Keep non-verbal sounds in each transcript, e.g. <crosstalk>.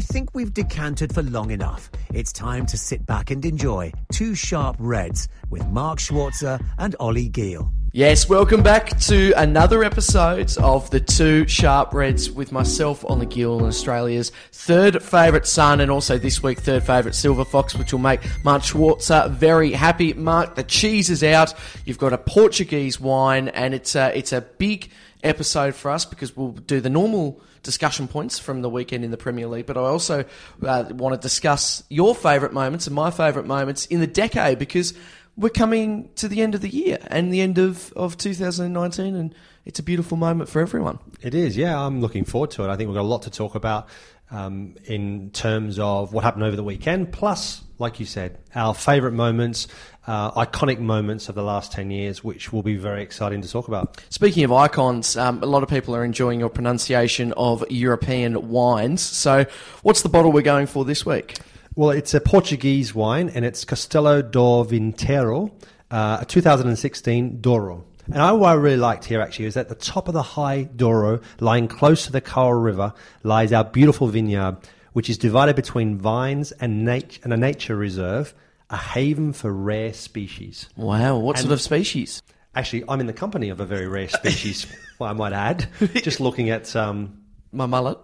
I think we've decanted for long enough. It's time to sit back and enjoy Two Sharp Reds with Mark Schwarzer and Ollie Gill. Yes, welcome back to another episode of the Two Sharp Reds with myself Ollie Gill and Australia's third favourite son and also this week third favourite Silver Fox, which will make Mark Schwarzer very happy. Mark, the cheese is out. You've got a Portuguese wine and it's a, it's a big episode for us because we'll do the normal discussion points from the weekend in the Premier League, but I also uh, want to discuss your favourite moments and my favourite moments in the decade because we're coming to the end of the year and the end of, of 2019 and it's a beautiful moment for everyone. It is, yeah. I'm looking forward to it. I think we've got a lot to talk about um, in terms of what happened over the weekend, plus, like you said, our favourite moments, uh, iconic moments of the last 10 years, which will be very exciting to talk about. Speaking of icons, um, a lot of people are enjoying your pronunciation of European wines. So, what's the bottle we're going for this week? Well, it's a Portuguese wine and it's Castelo do Vinteiro, uh, a 2016 Douro. And I, what I really liked here actually is at the top of the high Douro, lying close to the Coral River, lies our beautiful vineyard, which is divided between vines and, nat- and a nature reserve, a haven for rare species. Wow, what And- sort of species? Actually, I'm in the company of a very rare species, <laughs> I might add. <laughs> Just looking at um, My mullet.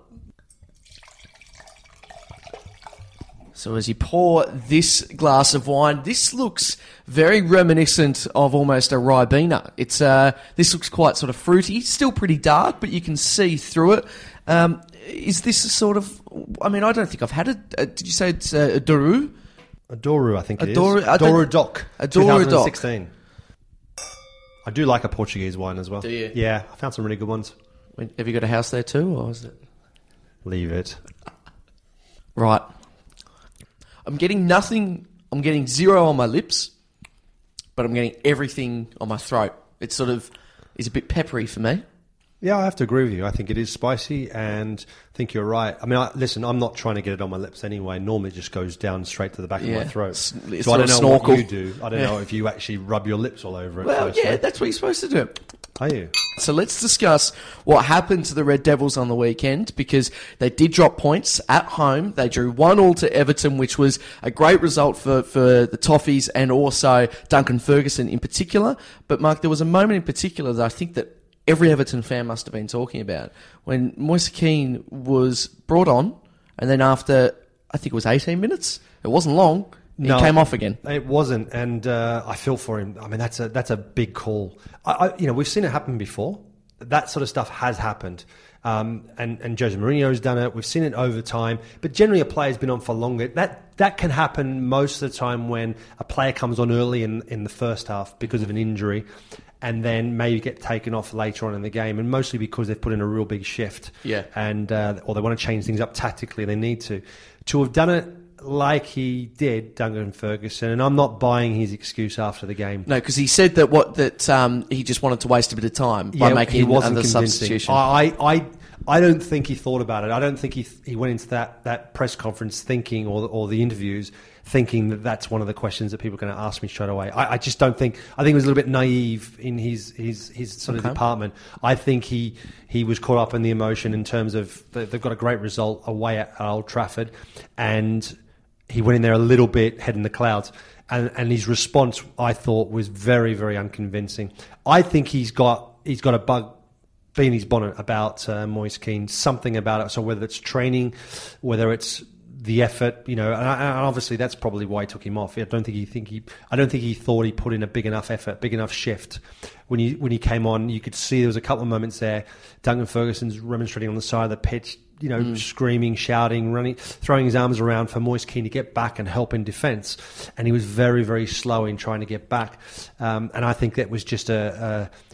So as you pour this glass of wine, this looks very reminiscent of almost a Ribena. It's uh, this looks quite sort of fruity, still pretty dark, but you can see through it. Um, is this a sort of? I mean, I don't think I've had it. Uh, did you say it's uh, a Doru? a Douro, I think it is. Douro- I don't- Douro Doc. a Douro Doc. 2016. I do like a Portuguese wine as well. Do you? Yeah, I found some really good ones. Have you got a house there too, or is it? Leave it. Right. I'm getting nothing. I'm getting zero on my lips, but I'm getting everything on my throat. It's sort of is a bit peppery for me. Yeah, I have to agree with you. I think it is spicy, and I think you're right. I mean, I, listen, I'm not trying to get it on my lips anyway. Normally, it just goes down straight to the back Yeah. of my throat. S- So I don't know of what you do. I don't Yeah. know if you actually rub your lips all over it. Well, yeah, that's what you're supposed to do. Are you? So let's discuss what happened to the Red Devils on the weekend because they did drop points at home. They drew one all to Everton, which was a great result for, for the Toffees and also Duncan Ferguson in particular. But Mark, there was a moment in particular that I think that every Everton fan must have been talking about when Moise Kean was brought on, and then after I think it was 18 minutes, it wasn't long. He No. came off again. It wasn't, and uh, I feel for him. I mean, that's a that's a big call. I, I, you know, we've seen it happen before. That sort of stuff has happened, um, and and Jose Mourinho's done it. We've seen it over time, but generally, a player's been on for longer. That that can happen most of the time when a player comes on early in in the first half because of an injury. And then maybe get taken off later on in the game, and mostly because they've put in a real big shift, Yeah. and uh, or they want to change things up tactically. They need to to have done it like he did, Duncan Ferguson. And I'm not buying his excuse after the game. No, because he said that what that um, he just wanted to waste a bit of time by making he wasn't another convincing. substitution. I, I, I, I don't think he thought about it. I don't think he he went into that, that press conference thinking or or the interviews thinking that that's one of the questions that people are going to ask me straight away. I, I just don't think. I think he was a little bit naive in his his his sort Okay. of department. I think he he was caught up in the emotion in terms of they- they've got a great result away at Old Trafford, and he went in there a little bit head in the clouds. And, and his response, I thought, was very, very unconvincing. I think he's got he's got a bug in his bonnet about uh, Moise Kean, something about it. So whether it's training, whether it's the effort, you know, and, and obviously that's probably why he took him off. I don't think he think he, I don't think he thought he put in a big enough effort, big enough shift. When he when he came on, you could see there was a couple of moments there. Duncan Ferguson's remonstrating on the side of the pitch, you know, screaming, shouting, running, throwing his arms around for Moise Kean to get back and help in defence, and he was very very slow in trying to get back. Um, and I think that was just a, a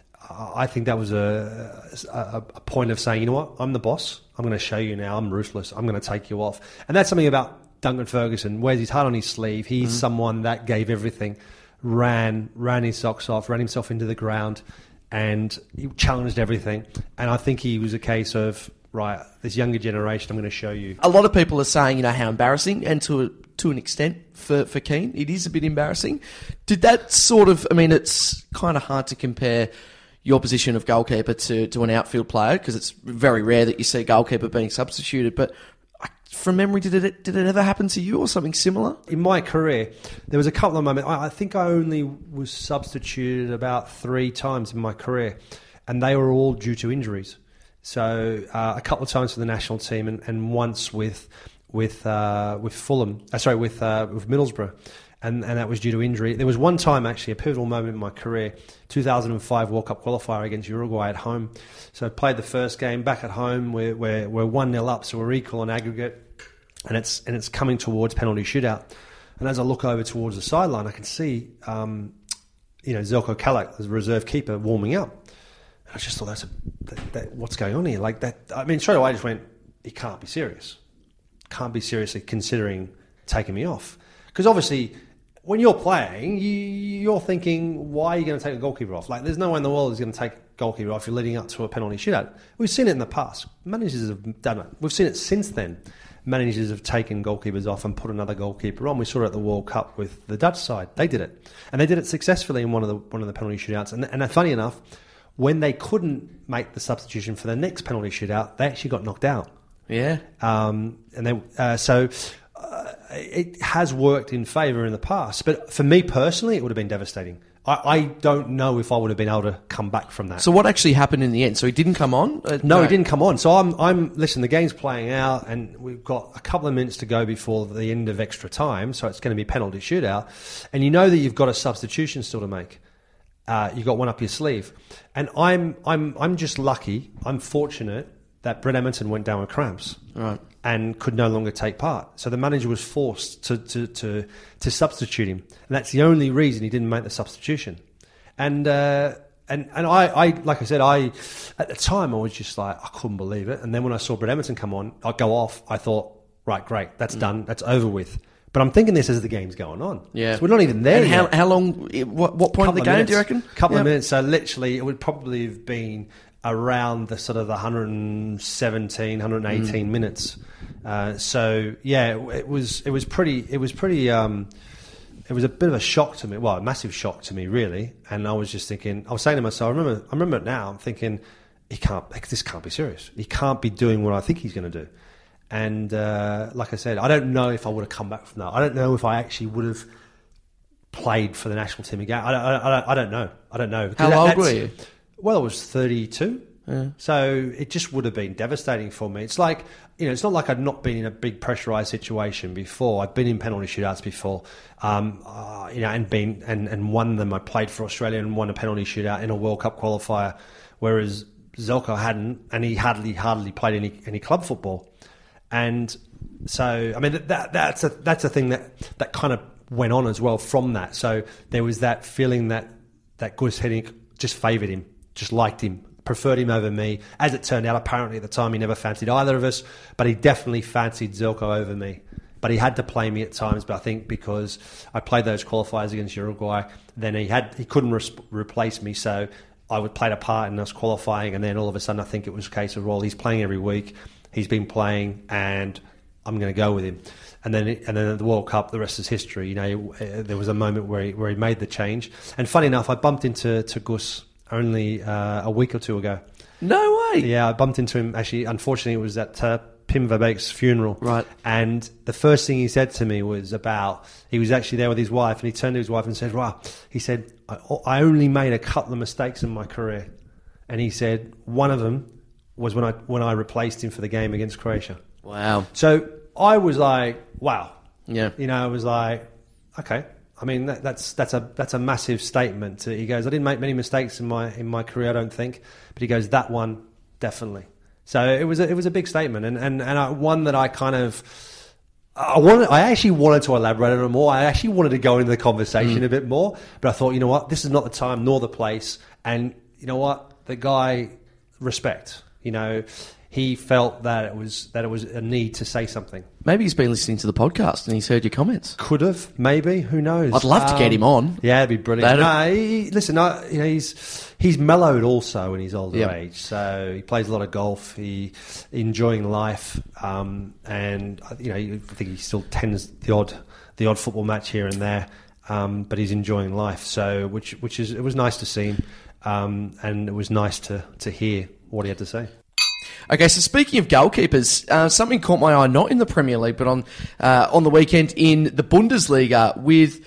I think that was a, a, a point of saying, you know what, I'm the boss. I'm going to show you now. I'm ruthless. I'm going to take you off. And that's something about Duncan Ferguson. Wears his heart on his sleeve. He's mm-hmm. someone that gave everything, ran, ran his socks off, ran himself into the ground, and he challenged everything. And I think he was a case of right, this younger generation. I'm going to show you. A lot of people are saying, you know, how embarrassing, and to a, to an extent for for Kean, it is a bit embarrassing. Did that sort of? I mean, it's kind of hard to compare your position of goalkeeper to, to an outfield player because it's very rare that you see a goalkeeper being substituted. But from memory, did it did it ever happen to you or something similar? in my career, there was a couple of moments. I, I think I only was substituted about three times in my career, and they were all due to injuries. So uh, a couple of times for the national team, and, and once with with uh, with Fulham. Uh, sorry, with uh, with Middlesbrough. And, and that was due to injury. There was one time, actually, a pivotal moment in my career 2005 World Cup qualifier against Uruguay at home. So I played the first game back at home. We're, we're, we're 1 0 up, so we're equal on aggregate and it's and it's coming towards penalty shootout. And as I look over towards the sideline, I can see, um, you know, Zelko Kalac, the reserve keeper, warming up. And I just thought, that's a, that, that, what's going on here? Like that. I mean, straight away, I just went, he can't be serious. Can't be seriously considering taking me off. Because obviously, when you're playing, you, you're thinking, why are you going to take a goalkeeper off? Like, there's no way in the world who's going to take a goalkeeper off. You're leading up to a penalty shootout. We've seen it in the past. Managers have done it. We've seen it since then. Managers have taken goalkeepers off and put another goalkeeper on. We saw it at the World Cup with the Dutch side. They did it, and they did it successfully in one of the one of the penalty shootouts. And, and funny enough, when they couldn't make the substitution for the next penalty shootout, they actually got knocked out. Yeah. Um, and then, uh, so uh, it has worked in favour in the past. But for me personally, it would have been devastating. I, I don't know if I would have been able to come back from that. So what actually happened in the end? So he didn't come on? Uh, no, he didn't come on. So I'm, I'm. Listen, the game's playing out, and we've got a couple of minutes to go before the end of extra time. So it's going to be penalty shootout, and you know that you've got a substitution still to make. Uh, you got one up your sleeve, and I'm, I'm, I'm just lucky. I'm fortunate that Brett Emerton went down with cramps, Right. And could no longer take part. So the manager was forced to, to, to, to substitute him. And that's the only reason he didn't make the substitution. And, uh, and, and I, I, like I said, I, at the time, I was just like, I couldn't believe it. And then when I saw Brett Emerton come on, I go off, I thought, right, great, that's done, that's over with. But I'm thinking this as the game's going on. Yeah. So we're not even there And how, how long? What, what point of the game do you minutes. reckon? couple Yeah. of minutes. So literally, it would probably have been around the sort of the 117, 118 Mm. minutes. Uh, so yeah, it, it was it was pretty it was pretty um, it was a bit of a shock to me. Well, a massive shock to me, really. And I was just thinking, I was saying to myself, I remember, I remember it now. I'm thinking, he can't. like, This can't be serious. He can't be doing what I think he's going to do. And uh, like I said, I don't know if I would have come back from that. I don't know if I actually would have played for the national team again. I don't, I don't, I don't, I don't know. I don't know. How That- old were you? Well, I was 32. So it just would have been devastating for me. It's like, you know, it's not like I'd not been in a big pressurized situation before. I'd been in penalty shootouts before, um, uh, you know, and been and, and won them. I played for Australia and won a penalty shootout in a World Cup qualifier, whereas Zelko hadn't, and he hardly hardly played any any club football. And so, I mean, that, that that's a that's a thing that that kind of went on as well from that. So there was that feeling that that Gus Hiddink just favoured him, just liked him, preferred him over me. As it turned out, apparently at the time he never fancied either of us, but he definitely fancied Zelko over me. But he had to play me at times. But I think because I played those qualifiers against Uruguay, then he had he couldn't replace me. So I would played a part in us qualifying, and then all of a sudden I think it was a case of well, he's playing every week. He's been playing, and I'm going to go with him. And then, and then at the World Cup, the rest is history. You know, uh, there was a moment where he, where he made the change. And funny enough, I bumped into to Gus only uh, a week or two ago. No way. Yeah, I bumped into him. Actually, unfortunately, it was at uh, Pim Verbeek's funeral. Right. And the first thing he said to me was about he was actually there with his wife, and he turned to his wife and said, "Wow," he said, "I, I only made a couple of mistakes in my career," and he said one of them was when I when I replaced him for the game against Croatia. Wow. So I was like, wow. Yeah. You know, I was like, okay. I mean, that, that's that's a that's a massive statement. He goes, I didn't make many mistakes in my in my career, I don't think, but he goes, that one definitely. So it was a, it was a big statement, and and and I, one that I kind of. I wanted. I actually wanted to elaborate on it more. I actually wanted to go into the conversation mm. a bit more, but I thought, you know what, this is not the time nor the place. And you know what, the guy, respect. You know, he felt that it was that it was a need to say something. Maybe he's been listening to the podcast and he's heard your comments. Could have, maybe. Who knows? I'd love to get Um, him on. Yeah, it'd be brilliant. No, he, listen, I, you know, he's he's mellowed also in his older Yep. age. So he plays a lot of golf. He enjoying life, um, and you know, I think he still tends the odd the odd football match here and there. Um, but he's enjoying life. So which which is it was nice to see him, um, and it was nice to to hear what he had to say. Okay, so speaking of goalkeepers, uh, something caught my eye not in the Premier League, but on uh, on the weekend in the Bundesliga with.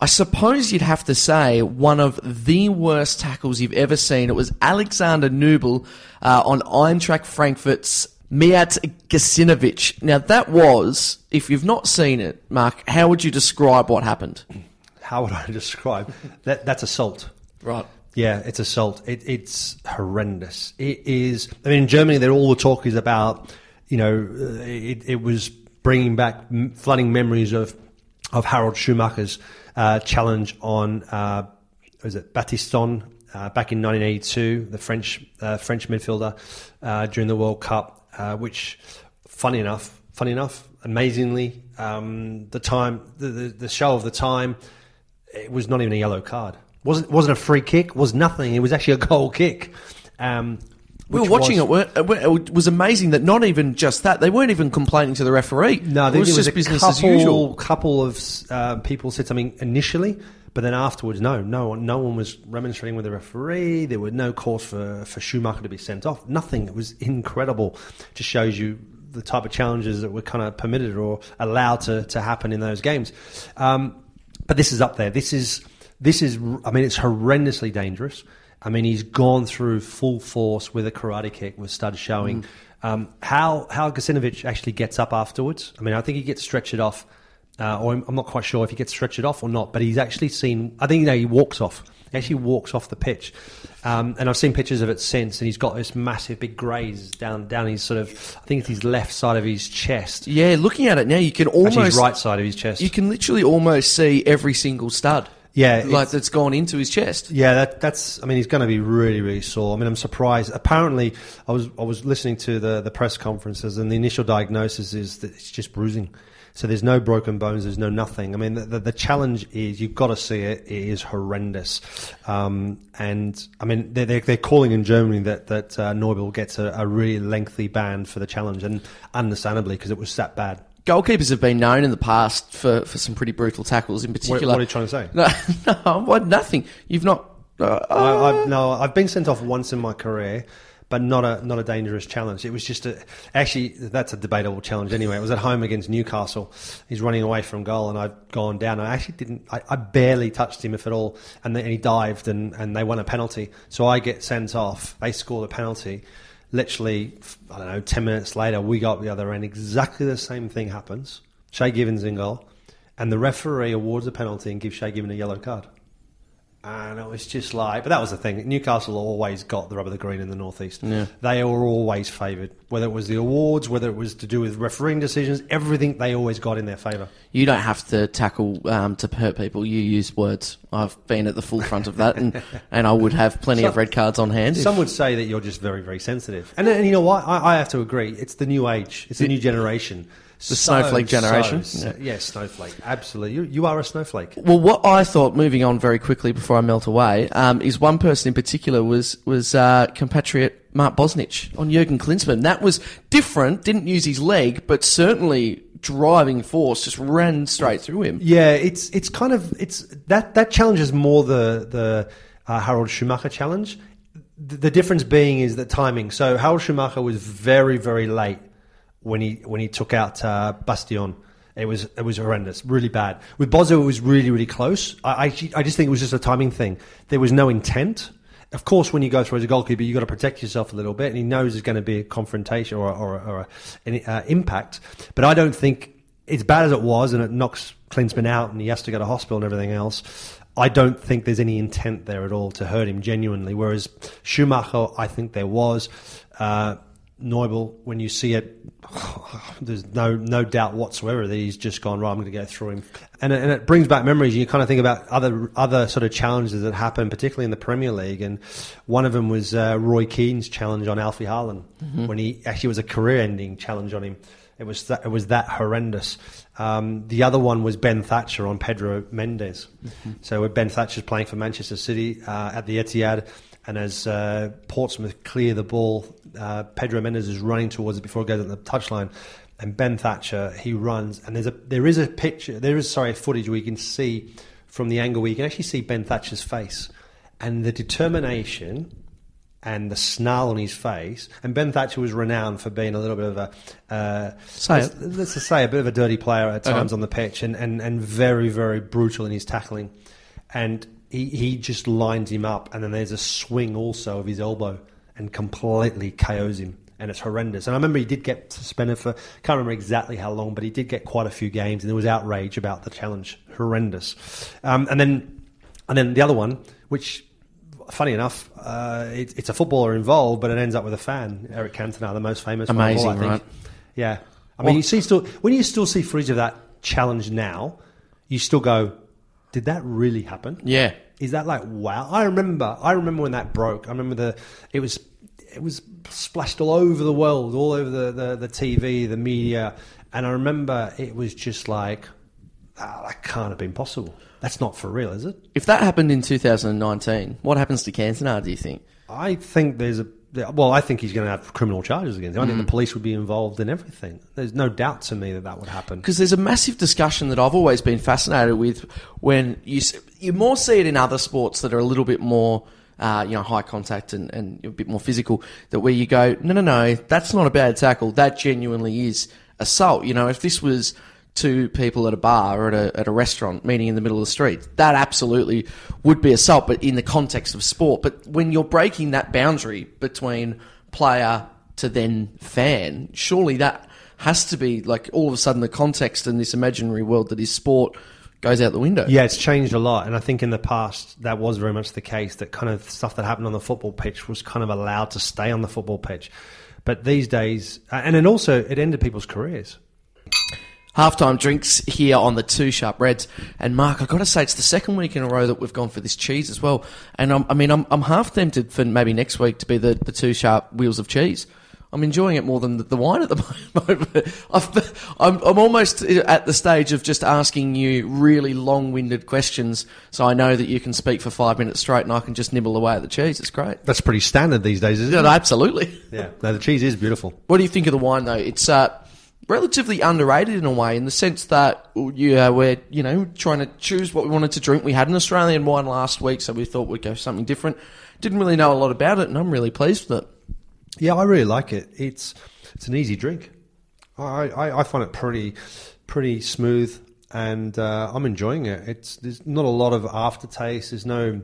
I suppose you'd have to say one of the worst tackles you've ever seen. It was Alexander Nubel uh, on Eintracht Frankfurt's Mijat Gacinovic. Now that was, if you've not seen it, Mark, how would you describe what happened? How would I <laughs> describe that? That's assault. Right. Yeah, it's assault. It, it's horrendous. It is. I mean, in Germany, all the talk is about. You know, uh, it, it was bringing back flooding memories of of Harald Schumacher's uh, challenge on uh, was it Battiston uh, back in 1982, the French uh, French midfielder uh, during the World Cup, uh, which, funny enough, funny enough, amazingly, um, the time the, the the show of the time, it was not even a yellow card. Wasn't wasn't a free kick. Was nothing. It was actually a goal kick. Um, We were watching was- it. weren't- It was amazing that not even just that they weren't even complaining to the referee. No, it was was just a business couple, as usual. Couple of uh, people said something initially, but then afterwards, no, no one, no one was remonstrating with the referee. There were no calls for for Schumacher to be sent off. Nothing. It was incredible. Just shows you the type of challenges that were kind of permitted or allowed to to happen in those games. Um, but this is up there. This is this is. I mean, it's horrendously dangerous. I mean, he's gone through full force with a karate kick with studs showing. Mm. Um, how how Gacinovic actually gets up afterwards? I mean, I think he gets stretched off, uh, or I'm, I'm not quite sure if he gets stretched off or not. But he's actually seen. I think you know, he walks off. He actually walks off the pitch, um, and I've seen pictures of it since. And he's got this massive big graze down down his sort of. I think it's his left side of his chest, Yeah, looking at it now, you can actually almost his right side of his chest. You can literally almost see every single stud. Yeah, like that's gone into his chest. Yeah, that, that's. I mean, he's going to be really, really sore. I mean, I'm surprised. Apparently, I was I was listening to the the press conferences, and the initial diagnosis is that it's just bruising. So there's no broken bones. There's no nothing. I mean, the, the, the challenge is you've got to see it. It is horrendous. Um, and I mean, they're, they're, they're calling in Germany that that uh, Nubel gets a, a really lengthy ban for the challenge, and understandably because it was that bad. Goalkeepers have been known in the past for, for some pretty brutal tackles. In particular, what are you trying to say? <laughs> No, no, what? Nothing. You've not. Uh, I, I've, no, I've been sent off once in my career, but not a not a dangerous challenge. It was just a actually that's a debatable challenge anyway. It was at home against Newcastle. He's running away from goal, and I'd gone down. I actually didn't. I, I barely touched him, if at all, and, then, and he dived, and, and they won a penalty. So I get sent off. They score the penalty. Literally, I don't know. Ten minutes later, we got the other end. Exactly the same thing happens. Shay Given's in goal, and the referee awards a penalty and gives Shay Given a yellow card. And it was just like, but that was the thing. Newcastle always got the rub of the green in the northeast. Yeah. They were always favoured, whether it was the awards, whether it was to do with refereeing decisions, everything they always got in their favour. You don't have to tackle um, to hurt people. You use words. I've been at the full front of that, and, <laughs> and I would have plenty of red cards on hand. if- Some would say that you're just very, very sensitive, and, and you know what? I, I have to agree. It's the new age. It's the new generation. The snowflake generation? So, Yeah. yeah. snowflake. Absolutely. You, you are a snowflake. Well, what I thought, moving on very quickly before I melt away, um, is one person in particular was was uh, compatriot Mark Bosnich on Jurgen Klinsmann. That was different. Didn't use his leg, but certainly driving force just ran straight through him. Yeah, it's it's kind of it's that that challenge is more the the uh, Harald Schumacher challenge. The, the difference being is the timing. So Harald Schumacher was very very late when he when he took out uh, Battiston. It was it was horrendous, really bad. With Bozo, it was really really close. I I, I just think it was just a timing thing. There was no intent. of course, when you go through as a goalkeeper, you've got to protect yourself a little bit, and he knows there's going to be a confrontation or, or, or an uh, impact. But I don't think, as bad as it was, and it knocks Klinsmann out and he has to go to hospital and everything else, I don't think there's any intent there at all to hurt him genuinely. Whereas Schumacher, I think there was. Uh, Nubel, when you see it, <sighs> there's no no doubt whatsoever that he's just gone right. I'm going to go through him, and it, and it brings back memories. You kind of think about other other sort of challenges that happened, particularly in the Premier League, and one of them was uh, Roy Keane's challenge on Alfie Haaland mm-hmm. when he actually was a career-ending challenge on him. It was that, it was that horrendous. Um, the other one was Ben Thatcher on Pedro Mendes. Mm-hmm. So Ben Thatcher's playing for Manchester City uh, at the Etihad, and as uh, Portsmouth clear the ball, uh, Pedro Mendes is running towards it before it goes on the touchline. And Ben Thatcher, he runs, and there's a there is a picture, there is sorry footage where you can see from the angle where you can actually see Ben Thatcher's face and the determination and the snarl on his face. And Ben Thatcher was renowned for being a little bit of a uh, say let's, let's, just say a bit of a dirty player at times uh-huh. on the pitch, and, and, and very very brutal in his tackling. And he, he just lines him up, and then there's a swing also of his elbow and completely KOs him. And it's horrendous. And I remember he did get suspended for, can't remember exactly how long, but he did get quite a few games, and there was outrage about the challenge. Horrendous. Um, and then, and then the other one, which funny enough, uh, it, it's a footballer involved, but it ends up with a fan. Eric Cantona, the most famous. Amazing, all, I think. right? Yeah, I mean, you see still when you still see footage of that challenge now, you still go, "Did that really happen?" Yeah. Is that like wow? I remember. I remember when that broke. I remember the it was it was splashed all over the world, all over the the, the TV, the media, and I remember it was just like oh, that can't have been possible. That's not for real, is it? If that happened in 2019, what happens to Cantona, do you think? I think there's a. Well, I think he's going to have criminal charges against him. I think the mm. police would be involved in everything. There's no doubt to me that that would happen. Because there's a massive discussion that I've always been fascinated with when you you more see it in other sports that are a little bit more. Uh, you know, high contact and, and a bit more physical. That where you go, no, no, no, that's not a bad tackle. That genuinely is assault. You know, if this was two people at a bar or at a, at a restaurant meeting in the middle of the street. That absolutely would be assault, but in the context of sport. But when you're breaking that boundary between player to then fan, surely that has to be like all of a sudden the context in this imaginary world that is sport goes out the window. Yeah, it's changed a lot. And I think in the past that was very much the case that kind of stuff that happened on the football pitch was kind of allowed to stay on the football pitch. But these days, and then also it ended people's careers halftime drinks here on the Two Sharp Reds. And Mark, I've got to say, it's the second week in a row that we've gone for this cheese as well. And I'm, i mean, I'm, I'm half tempted for maybe next week to be the, the Two Sharp Wheels of Cheese. I'm enjoying it more than the, the wine at the <laughs> moment. i am I'm almost at the stage of just asking you really long-winded questions, so I know that you can speak for five minutes straight, and I can just nibble away at the cheese. It's great. That's pretty standard these days, isn't yeah, it? Absolutely. Yeah, no, the cheese is beautiful. What do you think of the wine, though? It's uh, relatively underrated in a way, in the sense that yeah, we're you know trying to choose what we wanted to drink. We had an Australian wine last week, so we thought we'd go something different. Didn't really know a lot about it, and I'm really pleased with it. Yeah, I really like it. It's it's an easy drink. I I, I find it pretty pretty smooth, and uh, I'm enjoying it. It's there's not a lot of aftertaste. There's no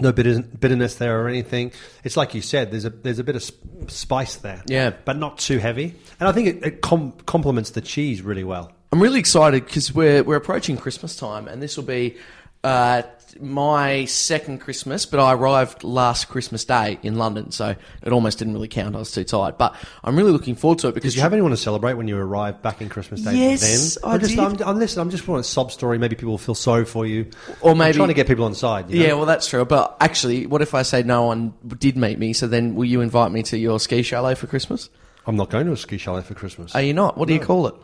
no bitterness there or anything. It's like you said. There's a there's a bit of spice there. Yeah, but not too heavy. And I think it, it com- complements the cheese really well. I'm really excited because we're we're approaching Christmas time, and this will be uh, my second Christmas, but I arrived last Christmas Day in London, so it almost didn't really count. I was too tired, but I'm really looking forward to it because did you have anyone to celebrate when you arrived back in Christmas Day? Yes, then? I just, did. I'm, I'm, listen, I'm just want a sob story. Maybe people will feel sorry for you, or maybe I'm trying to get people on side. You know? Yeah, well, that's true. But actually, what if I say no one did meet me? So then, will you invite me to your ski chalet for Christmas? I'm not going to a ski chalet for Christmas. Are you not? What no. do you call it?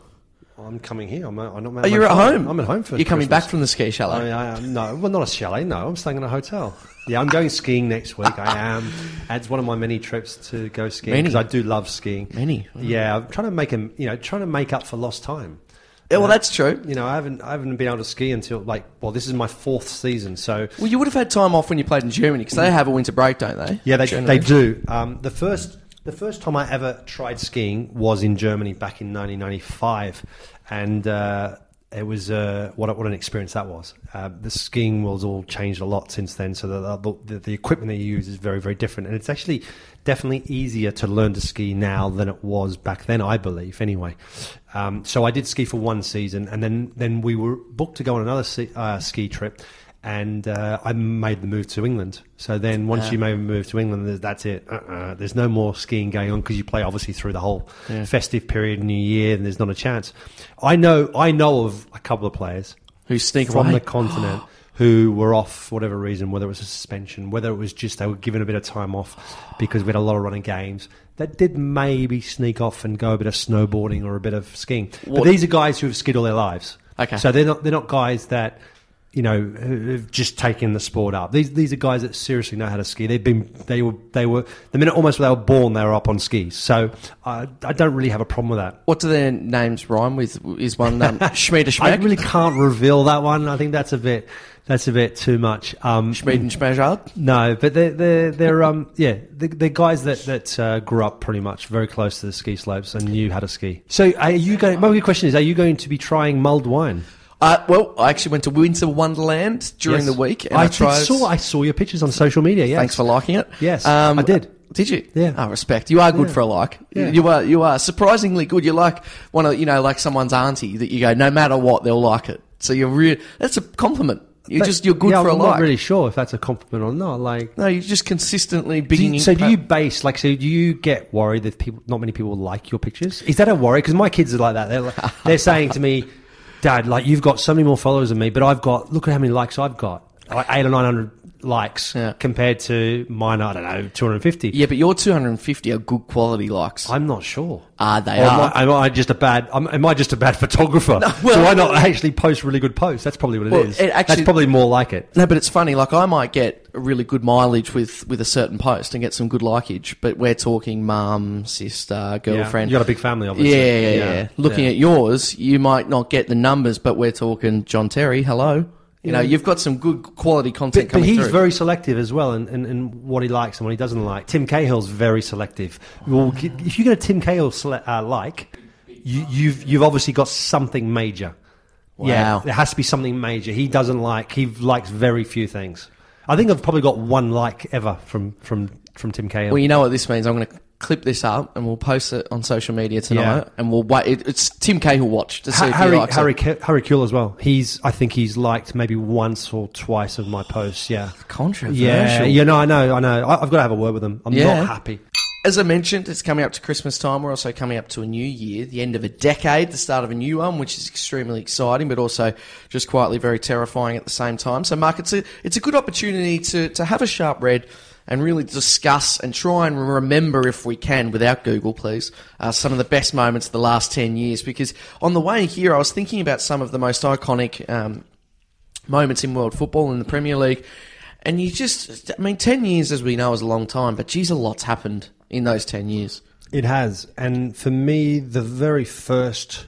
I'm coming here. I'm, I'm not. Are you at home? I'm at home for. You're coming Christmas. back from the ski chalet. I, I, no, well, not a chalet. No, I'm staying in a hotel. Yeah, I'm going skiing next week. I am. It's one of my many trips to go skiing because I do love skiing. Many. Yeah, I'm trying to make him. You know, trying to make up for lost time. Yeah, well, that's true. You know, I haven't I haven't been able to ski until like well, this is my fourth season. So well, you would have had time off when you played in Germany because they have a winter break, don't they? Yeah, they Generally. they do. Um, the first the first time I ever tried skiing was in Germany back in 1995, and uh, it was uh, what what an experience that was. Uh, the skiing world's all changed a lot since then, so the, the the equipment that you use is very very different, and it's actually definitely easier to learn to ski now than it was back then. I believe, anyway. Um, so I did ski for one season, and then then we were booked to go on another uh, ski trip. And uh, I made the move to England. So then, once you made the move to England, that's it. Uh-uh. There's no more skiing going on because you play obviously through the whole festive period, New Year, and there's not a chance. I know, I know of a couple of players Who sneak from away. the continent <gasps> who were off for whatever reason, whether it was a suspension, whether it was just they were given a bit of time off because we had a lot of running games. That did maybe sneak off and go a bit of snowboarding or a bit of skiing. What- But these are guys who have skied all their lives. Okay. So they're not they're not guys that you know have just taken the sport up. These these are guys that seriously know how to ski. They've been they were they were the minute almost they were born they were up on skis. So I I don't really have a problem with that. What do their names rhyme with? Is one um, <laughs> Schmied I really can't reveal that one. I think that's a bit that's a bit too much. Um, Schmied and Schmejard? no, but they're they're, they're um yeah they're, they're guys that that uh, grew up pretty much very close to the ski slopes and knew how to ski. So are you going? My question is: Are you going to be trying mulled wine? Uh, well, I actually went to Winter Wonderland during Yes. the week. And I, I, tried. saw I saw your pictures on social media. Yes. Thanks for liking it. Yes, I did. Did you? Yeah. Oh, respect. You are good Yeah. for a like. Yeah. You are. You are surprisingly good. You're like one of you know, like someone's auntie that you go, no matter what, they'll like it. So you're real. That's a compliment. You're But- just you're good yeah, for a I'm like. I'm not really sure if that's a compliment or not. Like. No, you're just consistently being. so do you base like so do you get worried that people not many people like your pictures is that a worry because my kids are like that they're, like, they're saying to me dad like you've got so many more followers than me but i've got look at how many likes i've got. Like eight or nine hundred likes Yeah. compared to mine i don't know 250 Yeah, but your 250 are good quality likes. i'm not sure Ah, they Or am. I, am I just a bad? Am, I just a bad <laughs> photographer? well- Do I not actually post really good posts? That's probably what it is. Well, it actually- That's probably more like it. No, but it's funny. Like I might get a really good mileage with with a certain post and get some good likeage, but we're talking mum, sister, girlfriend. You got a big family, obviously. Yeah, yeah, yeah. Yeah, Looking yeah. at yours, you might not get the numbers, but we're talking John Terry. Hello. You know, you've got some good quality content But, but he's through. very selective as well in, in, in what he likes and what he doesn't like. Tim Cahill's very selective. Well, if you get a Tim Cahill sele- uh, like, you, you've you've obviously got something major. Yeah, Wow. there has to be something major. He doesn't like. He likes very few things. I think I've probably got one like ever from from from Tim Cahill. well, you know what this means. I'm going to clip this up and we'll post it on social media tonight, Yeah. and we'll wait. It, it's Tim Cahill watch to see Ha- if Harry he likes Harry it. Harry Kewell as well. He's I think he's liked maybe once or twice of my posts. Yeah, Controversial. yeah, you know, I know, I know. I, I've got to have a word with him. I'm Yeah. not happy. As I mentioned, it's coming up to Christmas time. We're also coming up to a new year, the end of a decade, the start of a new one, which is extremely exciting, but also just quietly very terrifying at the same time. So, Mark, it's a, it's a good opportunity to, to have a sharp read and really discuss and try and remember, if we can, without Google, please, uh, some of the best moments of the last 10 years. Because on the way here, I was thinking about some of the most iconic um, moments in world football in the Premier League. And you just, I mean, 10 years, as we know, is a long time, but geez, a lot's happened in those 10 years. It has. And for me, the very first.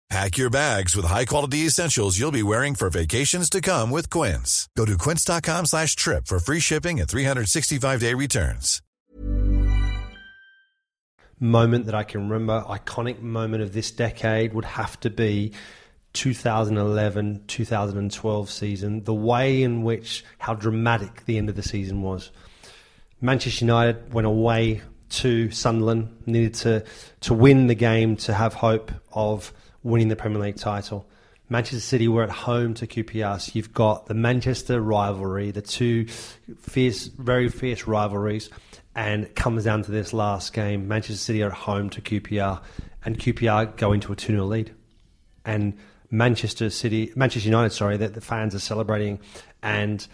Pack your bags with high-quality essentials you'll be wearing for vacations to come with Quince. Go to quince.com slash trip for free shipping and 365-day returns. moment that I can remember, iconic moment of this decade would have to be 2011 2012 season. The way in which, how dramatic the end of the season was. Manchester United went away to Sunderland, needed to, to win the game to have hope of winning the Premier League title. Manchester City were at home to QPR. You've got the Manchester rivalry, the two fierce, very fierce rivalries, and it comes down to this last game. Manchester City are at home to QPR, and QPR go into a 2 0 lead. And Manchester City, Manchester United, sorry, that the fans are celebrating, and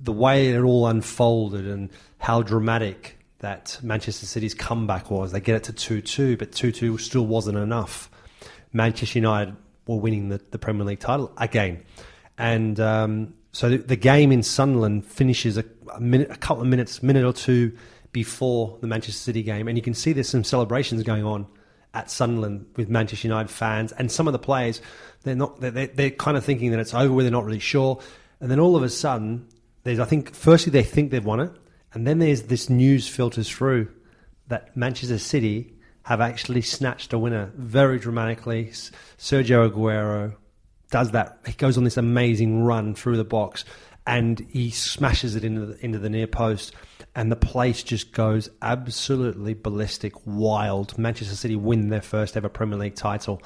the way it all unfolded and how dramatic that Manchester City's comeback was. They get it to 2 2, but 2 2 still wasn't enough. Manchester United were winning the, the Premier League title again. And um, so the, the game in Sunderland finishes a, a minute, a couple of minutes, minute or two before the Manchester City game, and you can see there's some celebrations going on at Sunderland with Manchester United fans and some of the players. They're not. They're, they're kind of thinking that it's over. They're not really sure, and then all of a sudden, there's. I think firstly they think they've won it, and then there's this news filters through that Manchester City have actually snatched a winner very dramatically. Sergio Aguero does that. He goes on this amazing run through the box, and he smashes it into the, into the near post and the place just goes absolutely ballistic, wild. Manchester City win their first ever Premier League title.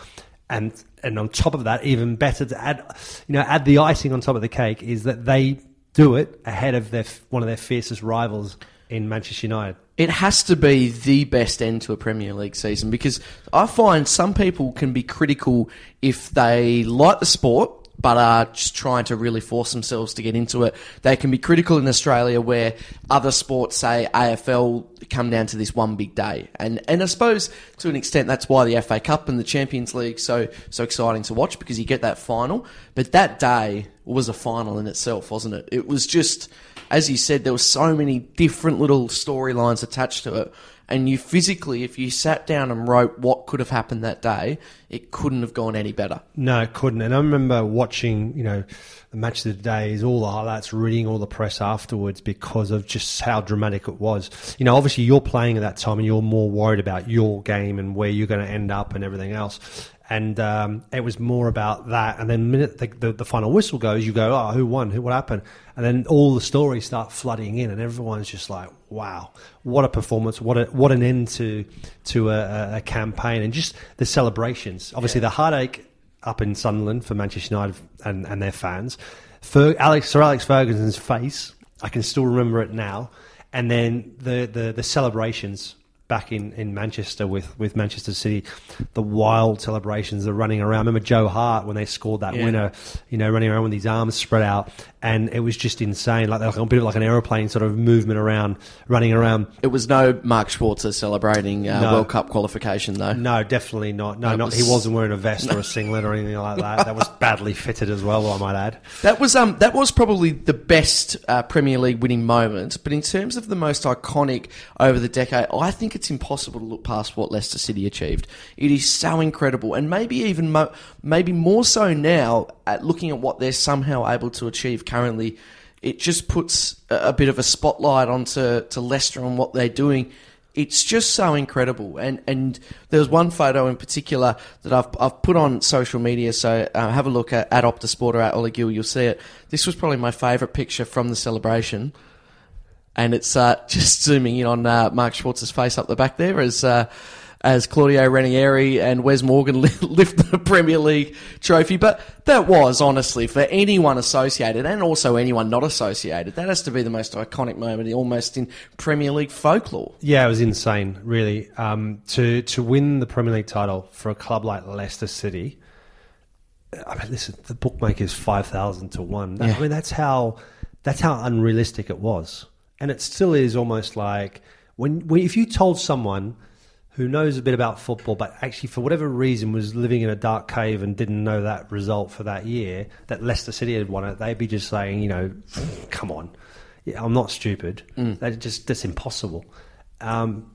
And and on top of that, even better to add, you know, add the icing on top of the cake is that they do it ahead of their one of their fiercest rivals in Manchester United. It has to be the best end to a Premier League season because I find some people can be critical if they like the sport but are just trying to really force themselves to get into it. They can be critical in Australia where other sports, say AFL, come down to this one big day. And and I suppose to an extent that's why the FA Cup and the Champions League so so exciting to watch because you get that final. But that day was a final in itself, wasn't it? It was just as you said, there were so many different little storylines attached to it and you physically, if you sat down and wrote what could have happened that day, it couldn't have gone any better. No, it couldn't. And I remember watching, you know, the match of the days, all the highlights, reading all the press afterwards because of just how dramatic it was. You know, obviously you're playing at that time and you're more worried about your game and where you're going to end up and everything else and um, it was more about that. And then the minute the, the, the, final whistle goes, you go, "Oh, who won? Who? What happened?" And then all the stories start flooding in, and everyone's just like, "Wow, what a performance! What a what an end to to a, a campaign!" And just the celebrations. Obviously, yeah. the heartache up in Sunderland for Manchester United and, and their fans. For Alex Sir Alex Ferguson's face, I can still remember it now. And then the the, the celebrations back in, in Manchester with, with Manchester City, the wild celebrations, the running around. I remember Joe Hart when they scored that yeah. winner, you know, running around with his arms spread out, and it was just insane, like, like a bit of like an aeroplane sort of movement around, running around. It was no Mark Schwarzer celebrating uh, no. World Cup qualification, though. No, definitely not. No, not was... he wasn't wearing a vest or a <laughs> singlet or anything like that. That was badly fitted as well, I might add. That was um that was probably the best uh, Premier League winning moment, but in terms of the most iconic over the decade, I think it's impossible to look past what Leicester City achieved. It is so incredible, and maybe even mo- maybe more so now at looking at what they're somehow able to achieve currently. It just puts a, bit of a spotlight onto to Leicester and what they're doing it's just so incredible. And and there was one photo in particular that I've I've put on social media. So uh, have a look at, at Optasport or at Ollie Gill. You'll see it. This was probably my favourite picture from the celebration and it's uh, <laughs> just zooming in on uh, Mark Schwarzer's face up the back there as as Claudio Ranieri and Wes Morgan <laughs> lift the Premier League trophy. But that was honestly for anyone associated and also anyone not associated. That has to be the most iconic moment, almost in Premier League folklore. Yeah, it was insane, really. Um, to to win the Premier League title for a club like Leicester City. I mean, listen, the bookmakers five thousand to one. Yeah. I mean, that's how that's how unrealistic it was and it still is almost like when, when if you told someone who knows a bit about football, but actually for whatever reason was living in a dark cave and didn't know that result for that year, that Leicester City had won it, they'd be just saying, you know, come on, yeah, I'm not stupid. Mm. That just that's impossible. Um,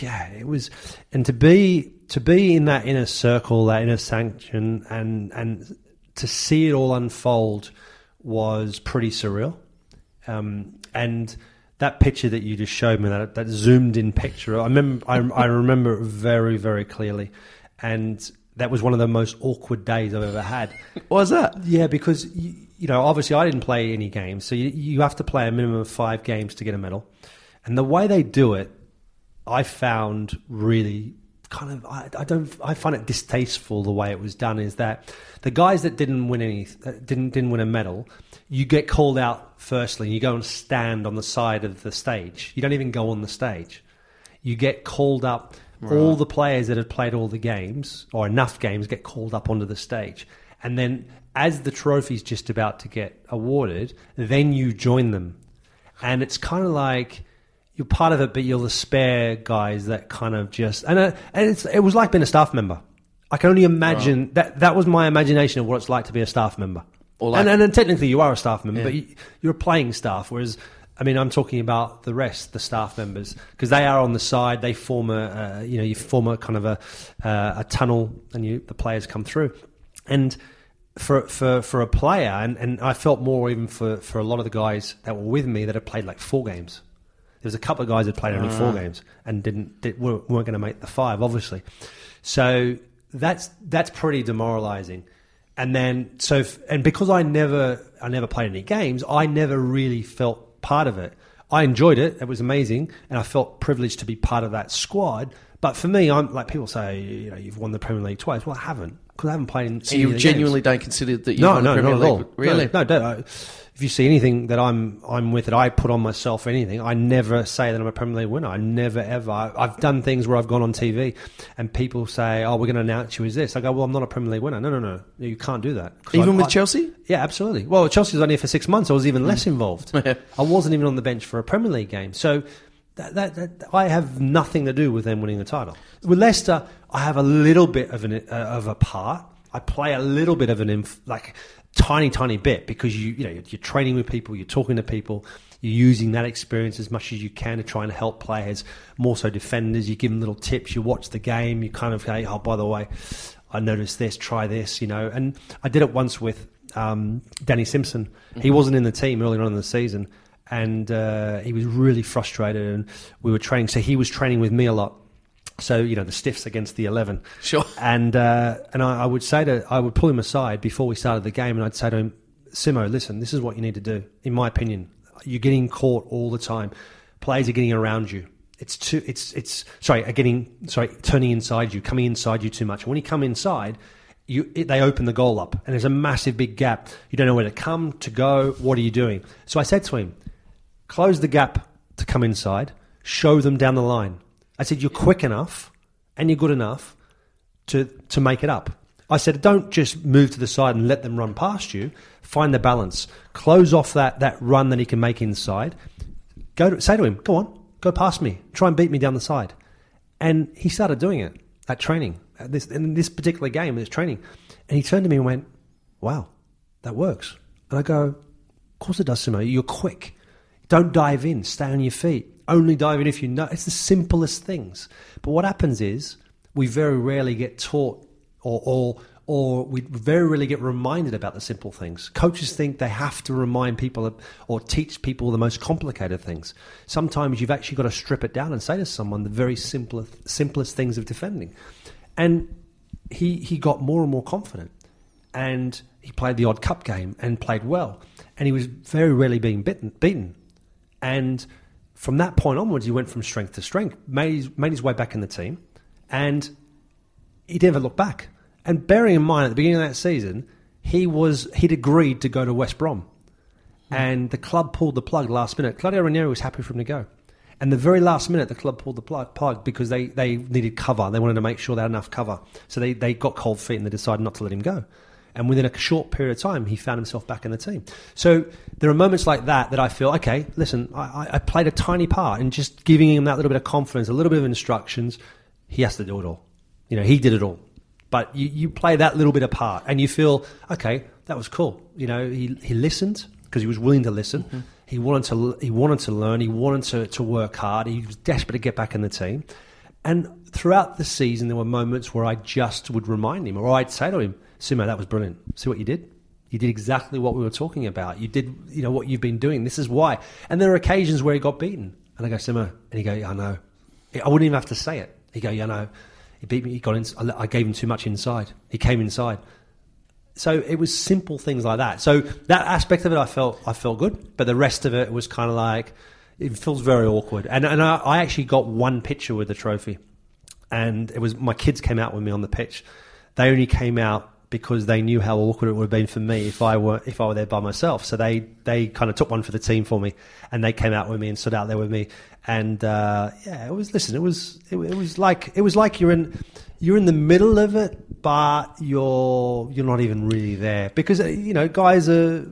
yeah, it was, and to be to be in that inner circle, that inner sanction, and and to see it all unfold was pretty surreal. Um, and that picture that you just showed me, that that zoomed in picture, I remember, I, I remember it very, very clearly, and that was one of the most awkward days I've ever had. <laughs> Was that? Yeah, because you, you, know, obviously I didn't play any games, so you, you have to play a minimum of five games to get a medal, and the way they do it, I found really kind of I, I, don't I find it distasteful the way it was done is that the guys that didn't win any uh, didn't didn't win a medal you get called out firstly, you go and stand on the side of the stage. You don't even go on the stage. You get called up. Right. All the players that have played all the games, or enough games, get called up onto the stage. And then, as the trophy's just about to get awarded, then you join them. And it's kind of like you're part of it, but you're the spare guys that kind of just. And, uh, and it was like being a staff member. I can only imagine right. that that was my imagination of what it's like to be a staff member. Like, and, and, and, technically, you are a staff member, yeah. but you, are playing staff. Whereas I mean, I'm talking about the rest, the staff members, because they are on the side. They form a, uh, you know, you form a kind of a, uh, a tunnel, and you the players come through. And for for for a player, and, and I felt more even for, for a lot of the guys that were with me that had played like four games. There was a couple of guys that played only four ah. games and didn't did, weren't, weren't going to make the five, obviously. So that's that's pretty demoralising. And then so f- and because I never I never played any games, I never really felt part of it. I enjoyed it; it was amazing, and I felt privileged to be part of that squad. But for me, I'm like people say, you know, you've won the Premier League twice. Well, I haven't because I haven't played in. So you genuinely games. don't consider that you No, won no, the Premier not at League? all. Really? No, no don't. I- If you see anything that I'm I'm with that I put on myself or anything, I never say that I'm a Premier League winner. I never ever. I've done things where I've gone on TV and people say, "Oh, we're going to announce you as this." I go, "Well, I'm not a Premier League winner." No, no, no. You can't do that. Even I- with I- Chelsea? yeah, absolutely. Well, Chelsea was only here for six months. I was even less involved. <laughs> I wasn't even on the bench for a Premier League game. So that, that, that, I have nothing to do with them winning the title. With Leicester, I have a little bit of an uh, of a part. I play a little bit of an inf- like tiny, tiny bit because you you know you're, you're training with people, you're talking to people. You're using that experience as much as you can to try and help players, more so defenders. You give them little tips. You watch the game. You kind of say, "Oh, by the way, I noticed this. Try this." You know. And I did it once with um, Danny Simpson. He wasn't in the team earlier on in the season, and uh, he was really frustrated. And we were training, so he was training with me a lot. So you know the stiffs against the eleven. Sure. And uh, and I, I would say to I would pull him aside before we started the game, and I'd say to him, Simo, listen, this is what you need to do. In my opinion, you're getting caught all the time. Players are getting around you. It's too. It's it's sorry. Are getting sorry turning inside you, coming inside you too much. When you come inside. You, it, they open the goal up, and there's a massive big gap. You don't know where to come, to go. What are you doing? So I said to him, close the gap to come inside, show them down the line. I said, You're quick enough and you're good enough to, to make it up. I said, Don't just move to the side and let them run past you. Find the balance. Close off that, that run that he can make inside. Go to, say to him, Go on, go past me. Try and beat me down the side. And he started doing it at training, at this, in this particular game, this training. And he turned to me and went, Wow, that works. And I go, Of course it does, Simo. You're quick. Don't dive in. Stay on your feet. Only dive in if you know. It's the simplest things. But what happens is we very rarely get taught or, or, or we very rarely get reminded about the simple things. Coaches think they have to remind people or teach people the most complicated things. Sometimes you've actually got to strip it down and say to someone the very simplest, simplest things of defending. And he, he got more and more confident and he played the odd cup game and played well. And he was very rarely being bitten, beaten. And from that point onwards, he went from strength to strength, made his, made his way back in the team, and he never looked back. And bearing in mind, at the beginning of that season, he was he'd agreed to go to West Brom, hmm. and the club pulled the plug last minute. Claudio Ranieri was happy for him to go, and the very last minute, the club pulled the plug, plug because they, they needed cover. They wanted to make sure they had enough cover, so they, they got cold feet and they decided not to let him go. And within a short period of time, he found himself back in the team. So there are moments like that that I feel, okay, listen, I, I- played a tiny part in just giving him that little bit of confidence, a little bit of instructions. He has to do it all. You know, he did it all. But you, you play that little bit of part and you feel, okay, that was cool. You know, he, he listened because he was willing to listen. Mm-hmm. He wanted to he wanted to learn. He wanted to, to work hard. He was desperate to get back in the team. And throughout the season, there were moments where I just would remind him, or I'd say to him, "Sumo, that was brilliant. See what you did? You did exactly what we were talking about. You did, you know, what you've been doing. This is why." And there are occasions where he got beaten, and I go, "Sumo," and he go, "Yeah, I know." I wouldn't even have to say it. He go, "Yeah, I know." He beat me. He got in. I gave him too much inside. He came inside. So it was simple things like that. So that aspect of it, I felt I felt good, but the rest of it was kind of like it feels very awkward. And and I, I actually got one picture with the trophy, and it was my kids came out with me on the pitch. They only came out because they knew how awkward it would have been for me if I were if I were there by myself. So they they kind of took one for the team for me, and they came out with me and stood out there with me. And uh, yeah, it was listen, it was it, it was like it was like you're in you're in the middle of it, but you're you're not even really there because uh, you know guys are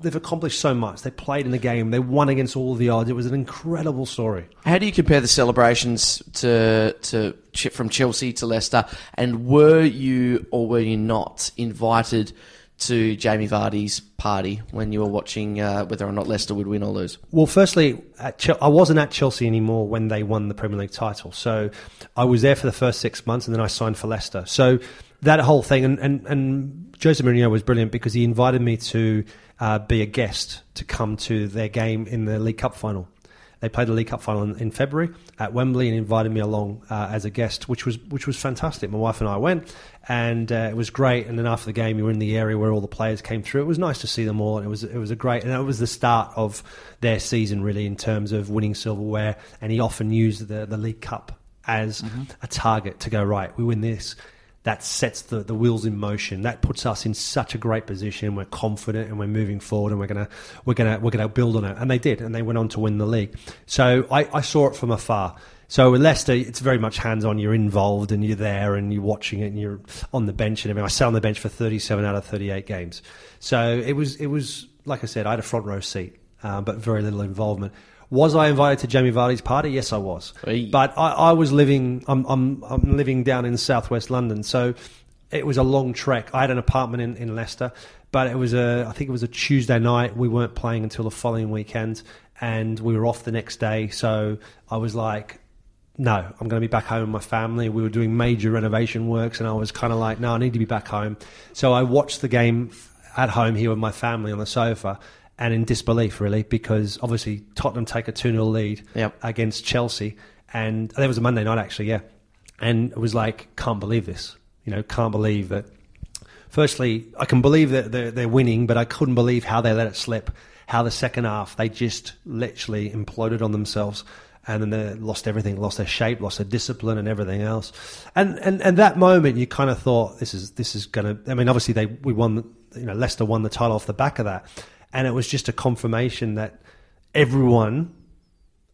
they've accomplished so much. They played in the game. They won against all the odds. It was an incredible story. How do you compare the celebrations to to from Chelsea to Leicester? And were you or were you not invited to Jamie Vardy's party when you were watching uh, whether or not Leicester would win or lose? Well, firstly, I wasn't at Chelsea anymore when they won the Premier League title. So I was there for the first six months, and then I signed for Leicester. So that whole thing, and and, and Jose Mourinho was brilliant because he invited me to uh, be a guest to come to their game in the League Cup final. They played the League Cup final in, in February at Wembley and invited me along uh, as a guest, which was which was fantastic. My wife and I went, and uh, it was great. And then after the game, you were in the area where all the players came through. It was nice to see them all, and it was it was a great, and it was the start of their season really in terms of winning silverware. And he often used the the League Cup as a target to go right. We win this that sets the, the wheels in motion. That puts us in such a great position. We're confident and we're moving forward, and we're gonna we're gonna we're gonna build on it. And they did, and they went on to win the league. So I, I saw it from afar. So with Leicester, it's very much hands on. You're involved and you're there and you're watching it and you're on the bench and everything. I sat on the bench for 37 out of 38 games. So it was it was like I said, I had a front row seat, uh, but very little involvement. Was I invited to Jamie Vardy's party? Yes, I was. Hey. But I, I was living. I'm, I'm I'm living down in southwest London, so it was a long trek. I had an apartment in, in Leicester, but it was a I think it was a Tuesday night. We weren't playing until the following weekend, and we were off the next day. So I was like, no, I'm going to be back home with my family. We were doing major renovation works, and I was kind of like, no, I need to be back home. So I watched the game at home here with my family on the sofa. And in disbelief, really, because obviously Tottenham take a 2 0 lead Yep. against Chelsea. And that was a Monday night, actually, yeah. And it was like, can't believe this. You know, can't believe that. Firstly, I can believe that they're, they're winning, but I couldn't believe how they let it slip. How the second half, they just literally imploded on themselves. And then they lost everything, lost their shape, lost their discipline, and everything else. And and, and that moment, you kind of thought, this is this is going to. I mean, obviously they we won. You know, Leicester won the title off the back of that, and it was just a confirmation that everyone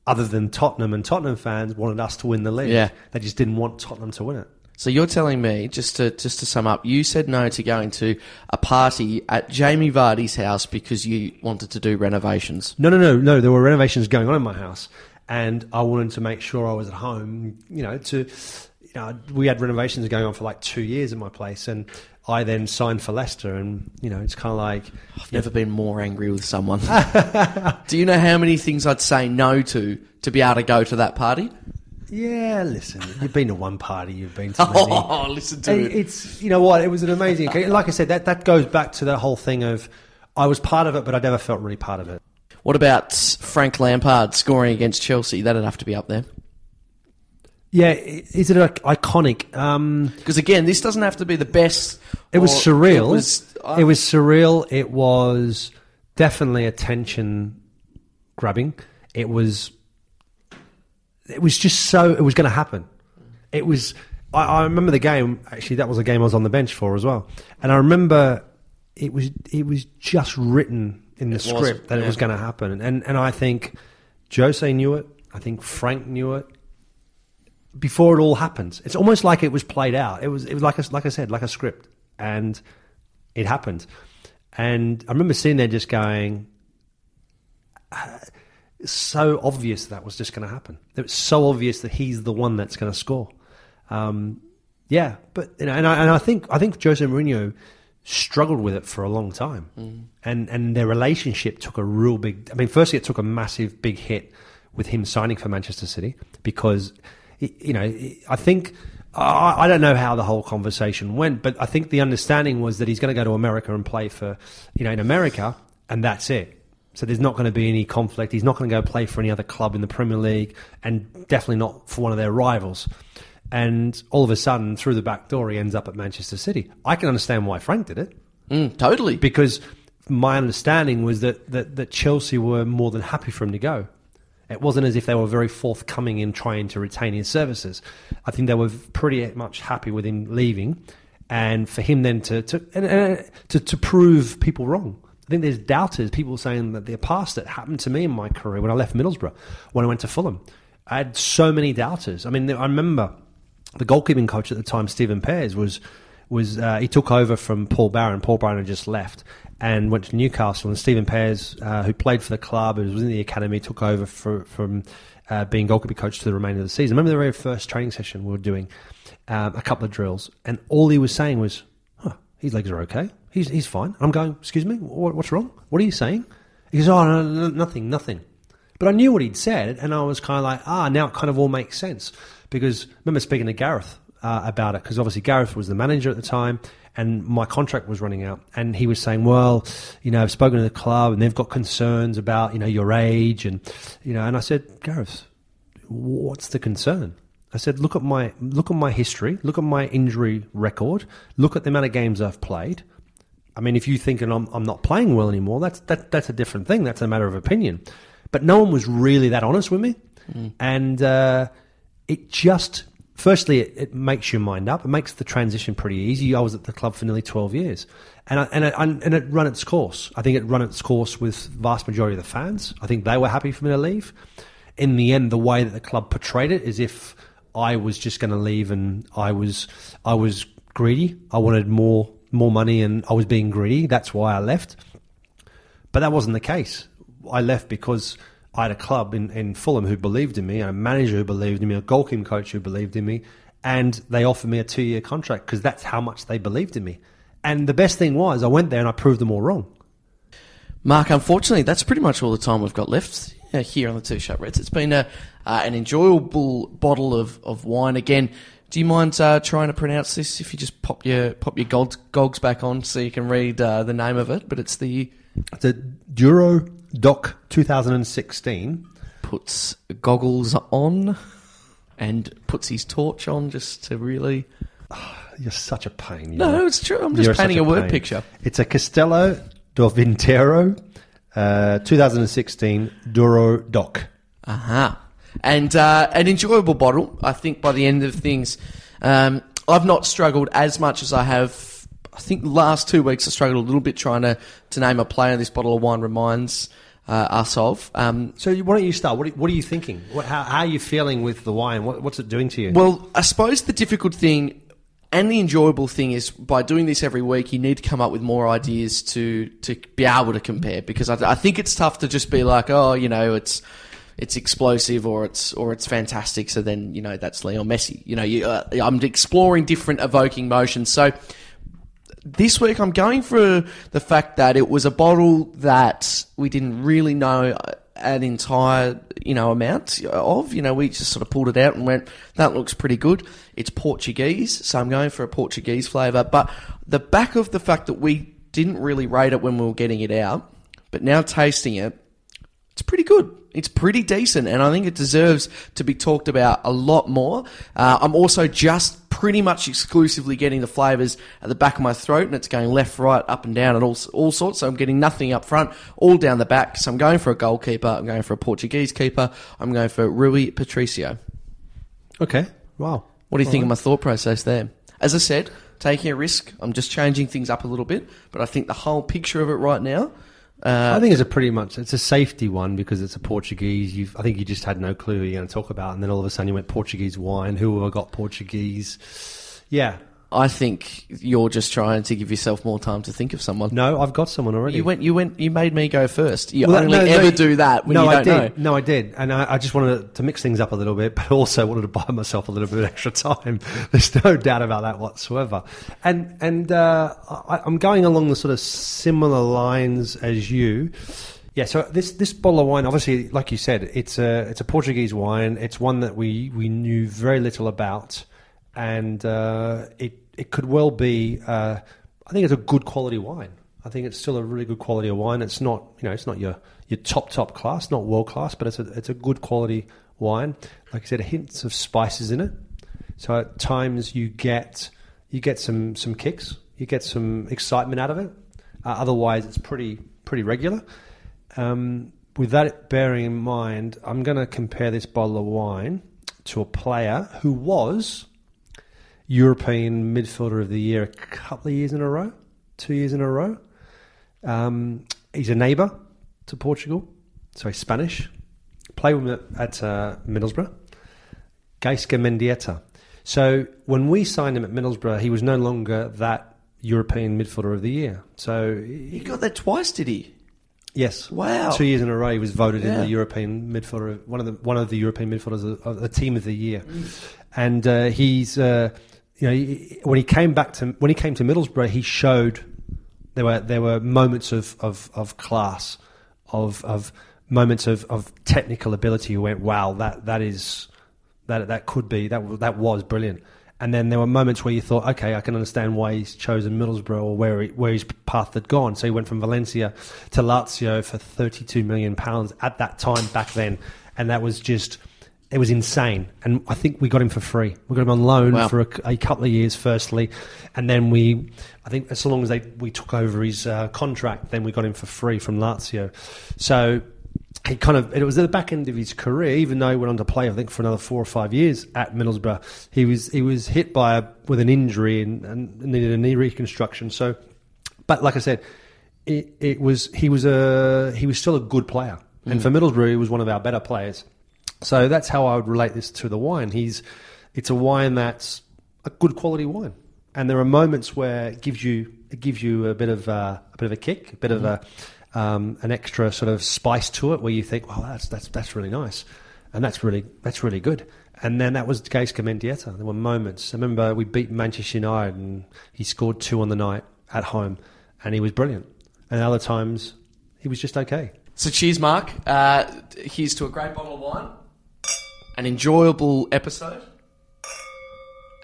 other than Tottenham and Tottenham fans wanted us to win the league. Yeah. They just didn't want Tottenham to win it. So you're telling me, just to just to sum up, you said no to going to a party at Jamie Vardy's house because you wanted to do renovations. No, no, no, no. There were renovations going on in my house, and I wanted to make sure I was at home. You know, to you know, we had renovations going on for like two years in my place, and I then signed for Leicester, and you know, it's kind of like I've never been more angry with someone. <laughs> Do you know how many things I'd say no to to be able to go to that party? Yeah, listen, you've been to one party, you've been to <laughs> many. Oh, listen to And it. It's you know what, it was an amazing. occasion. Like I said, that that goes back to that whole thing of I was part of it, but I never felt really part of it. What about Frank Lampard scoring against Chelsea? That'd have to be up there. Yeah, is it iconic? Um, Because again, this doesn't have to be the best. it was surreal. It was, it was surreal. It was definitely attention grabbing. It was. It was just so. It was going to happen. It was. I, I remember the game. Actually, that was a game I was on the bench for as well. And I remember it was. It was just written in the It was, script that it was going to happen. And and I think Jose knew it. I think Frank knew it before it all happens. It's almost like it was played out. It was it was like a, like I said, like a script, and it happened. And I remember sitting there just going, uh, it's so obvious that was just going to happen. It was so obvious that he's the one that's going to score. Um, yeah, but you know, and I, and I think I think Jose Mourinho struggled with it for a long time, and and their relationship took a real big. I mean, firstly, it took a massive big hit with him signing for Manchester City because you know I think. I don't know how the whole conversation went, but I think the understanding was that he's going to go to America and play for, you know, in America, and that's it. So there's not going to be any conflict. He's not going to go play for any other club in the Premier League, and definitely not for one of their rivals. And all of a sudden, through the back door, he ends up at Manchester City. I can understand why Frank did it Mm, totally. because my understanding was that, that, that Chelsea were more than happy for him to go. It wasn't as if they were very forthcoming in trying to retain his services. I think they were pretty much happy with him leaving, and for him then to to and, and, to, to prove people wrong. I think there's doubters, people saying that they're past it happened to me in my career when I left Middlesbrough, when I went to Fulham. I had so many doubters. I mean, I remember the goalkeeping coach at the time, Stephen Pears, was was uh, he took over from Paul Barron. Paul Barron had just left and went to Newcastle. And Stephen Pears, uh, who played for the club, who was in the academy, took over for, from uh, being goalkeeping coach to the remainder of the season. Remember the very first training session we were doing um, a couple of drills, and all he was saying was, huh, "His legs are okay. He's, he's fine. I'm going, excuse me, what, what's wrong? What are you saying? He goes, oh, no, no, nothing, nothing. But I knew what he'd said, and I was kind of like, ah, now it kind of all makes sense. Because I remember speaking to Gareth uh, about it, because obviously Gareth was the manager at the time, and my contract was running out. And he was saying, well, you know, I've spoken to the club, and they've got concerns about, you know, your age. And, you know, and I said, Gareth, what's the concern? I said, look at my look at my history, look at my injury record, look at the amount of games I've played. I mean, if you think I'm, I'm not playing well anymore, that's that, that's a different thing. That's a matter of opinion. But no one was really that honest with me, and uh, it just firstly it, it makes your mind up. It makes the transition pretty easy. I was at the club for nearly twelve years, and I, and it, and it run its course. I think it run its course with vast majority of the fans. I think they were happy for me to leave. In the end, the way that the club portrayed it is if I was just going to leave and I was I was greedy. I wanted more more money and I was being greedy. That's why I left. But that wasn't the case. I left because I had a club in, in Fulham who believed in me, and a manager who believed in me, a goalkeeping coach who believed in me, and they offered me a two year contract because that's how much they believed in me. And the best thing was, I went there and I proved them all wrong. Mark, unfortunately, that's pretty much all the time we've got left uh, here on the Two Shot Reds. It's been a, uh, an enjoyable bottle of, of wine. Again, do you mind uh, trying to pronounce this? If you just pop your pop your gogs, gogs back on so you can read uh, the name of it, but it's the The Douro Doc 2016. puts goggles on and puts his torch on just to really. <sighs> You're such a pain. you No, know. it's true. I'm just You're painting a, word pain. picture. It's a Castello do Vintero uh, 2016 Douro Doc. Aha. And uh, an enjoyable bottle. I think by the end of things, um, I've not struggled as much as I have. I think the last two weeks I struggled a little bit trying to, to name a player this bottle of wine reminds uh, us of. Um, So why don't you start? What are, what are you thinking? What, how, how are you feeling with the wine? What, what's it doing to you? Well, I suppose the difficult thing and the enjoyable thing is by doing this every week, you need to come up with more ideas to to be able to compare. Because I, I think it's tough to just be like, oh, you know, it's it's explosive or it's or it's fantastic. So then you know that's Leo Messi. You know, you, uh, I'm exploring different evoking motions. So this week I'm going for the fact that it was a bottle that we didn't really know an entire you know amount of. You know, we just sort of pulled it out and went, that looks pretty good. It's Portuguese, so I'm going for a Portuguese flavour. But the back of the fact that we didn't really rate it when we were getting it out, but now tasting it, it's pretty good. It's pretty decent, and I think it deserves to be talked about a lot more. Uh, I'm also just pretty much exclusively getting the flavours at the back of my throat, and it's going left, right, up and down, and all all sorts. So I'm getting nothing up front, all down the back. So I'm going for a goalkeeper. I'm going for a Portuguese keeper. I'm going for Rui Patricio. okay. Wow. What do you think of my thought process there? As I said, taking a risk. I'm just changing things up a little bit, but I think the whole picture of it right now. Uh, I think it's a pretty much it's a safety one because it's a Portuguese. You've, I think you just had no clue who you're going to talk about, and then all of a sudden you went Portuguese wine. Who have I got Portuguese? Yeah, I think you're just trying to give yourself more time to think of someone. no, I've got someone already. You went, you went, you made me go first. You Well, only no, no, ever you- do that when no, you I don't did. know. No, I did, and I, I just wanted to mix things up a little bit, <laughs> but also wanted to buy myself a little bit of extra time. <laughs> There's no doubt about that whatsoever. And and uh, I, I'm going along the sort of similar lines as you. Yeah, so this this bottle of wine, obviously, like you said, it's a it's a Portuguese wine. It's one that we we knew very little about, and uh, it it could well be. Uh, I think it's a good quality wine. I think it's still a really good quality of wine. It's not you know it's not your your top top class, not world class, but it's a it's a good quality wine. Like I said, hints of spices in it. So at times you get you get some some kicks, you get some excitement out of it. Uh, otherwise, it's pretty pretty regular. Um, with that bearing in mind, I'm going to compare this bottle of wine to a player who was European midfielder of the year a couple of years in a row, two years in a row. Um, he's a neighbour to Portugal, so he's Spanish. Played with him at, uh, Middlesbrough. Gaizka Mendieta. So when we signed him at Middlesbrough, he was no longer that European midfielder of the year. So He got that twice, did he? Yes. Wow. Two years in a row, he was voted in the European midfielder, one of the one of the European midfielders of, of the team of the year, and uh, he's uh, you know he, when he came back to when he came to Middlesbrough, he showed There were there were moments of of, of class, of of moments of, of technical ability. You went, wow, that that is that that could be that that was brilliant. And then there were moments where you thought, okay, I can understand why he's chosen Middlesbrough or where he, where his path had gone. So he went from Valencia to Lazio for 32 million pounds at that time back then, and that was just it was insane. And I think we got him for free. We got him on loan Wow. for a, a couple of years, firstly, and then we, I think, as long as they we took over his uh, contract, then we got him for free from Lazio. So he kind of it was at the back end of his career, even though he went on to play, I think, for another four or five years at Middlesbrough. He was he was hit by a, with an injury and, and needed a knee reconstruction. So, but like I said, it, it was he was a he was still a good player, and for Middlesbrough, he was one of our better players. So that's how I would relate this to the wine. He's it's a wine that's a good quality wine, and there are moments where it gives you it gives you a bit of uh, a bit of a kick, a bit of a um, an extra sort of spice to it, where you think, "Well, that's that's that's really nice," and that's really that's really good. And then that was the case. There were moments. I remember we beat Manchester United, and he scored two on the night at home, and he was brilliant. And other times, he was just okay. So cheers, Mark. Uh, here's to a great bottle of wine, an enjoyable episode,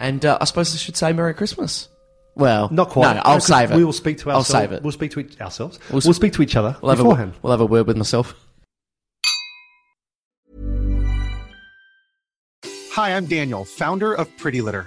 and uh, I suppose I should say Merry Christmas. Well, Not quite. No, I'll No, 'cause save it. We will speak to I'll ourselves. save it. We'll speak to each, ourselves. We'll We'll, s- speak to each other We'll have, beforehand. a, we'll have a word with myself. Hi, I'm Daniel, founder of Pretty Litter.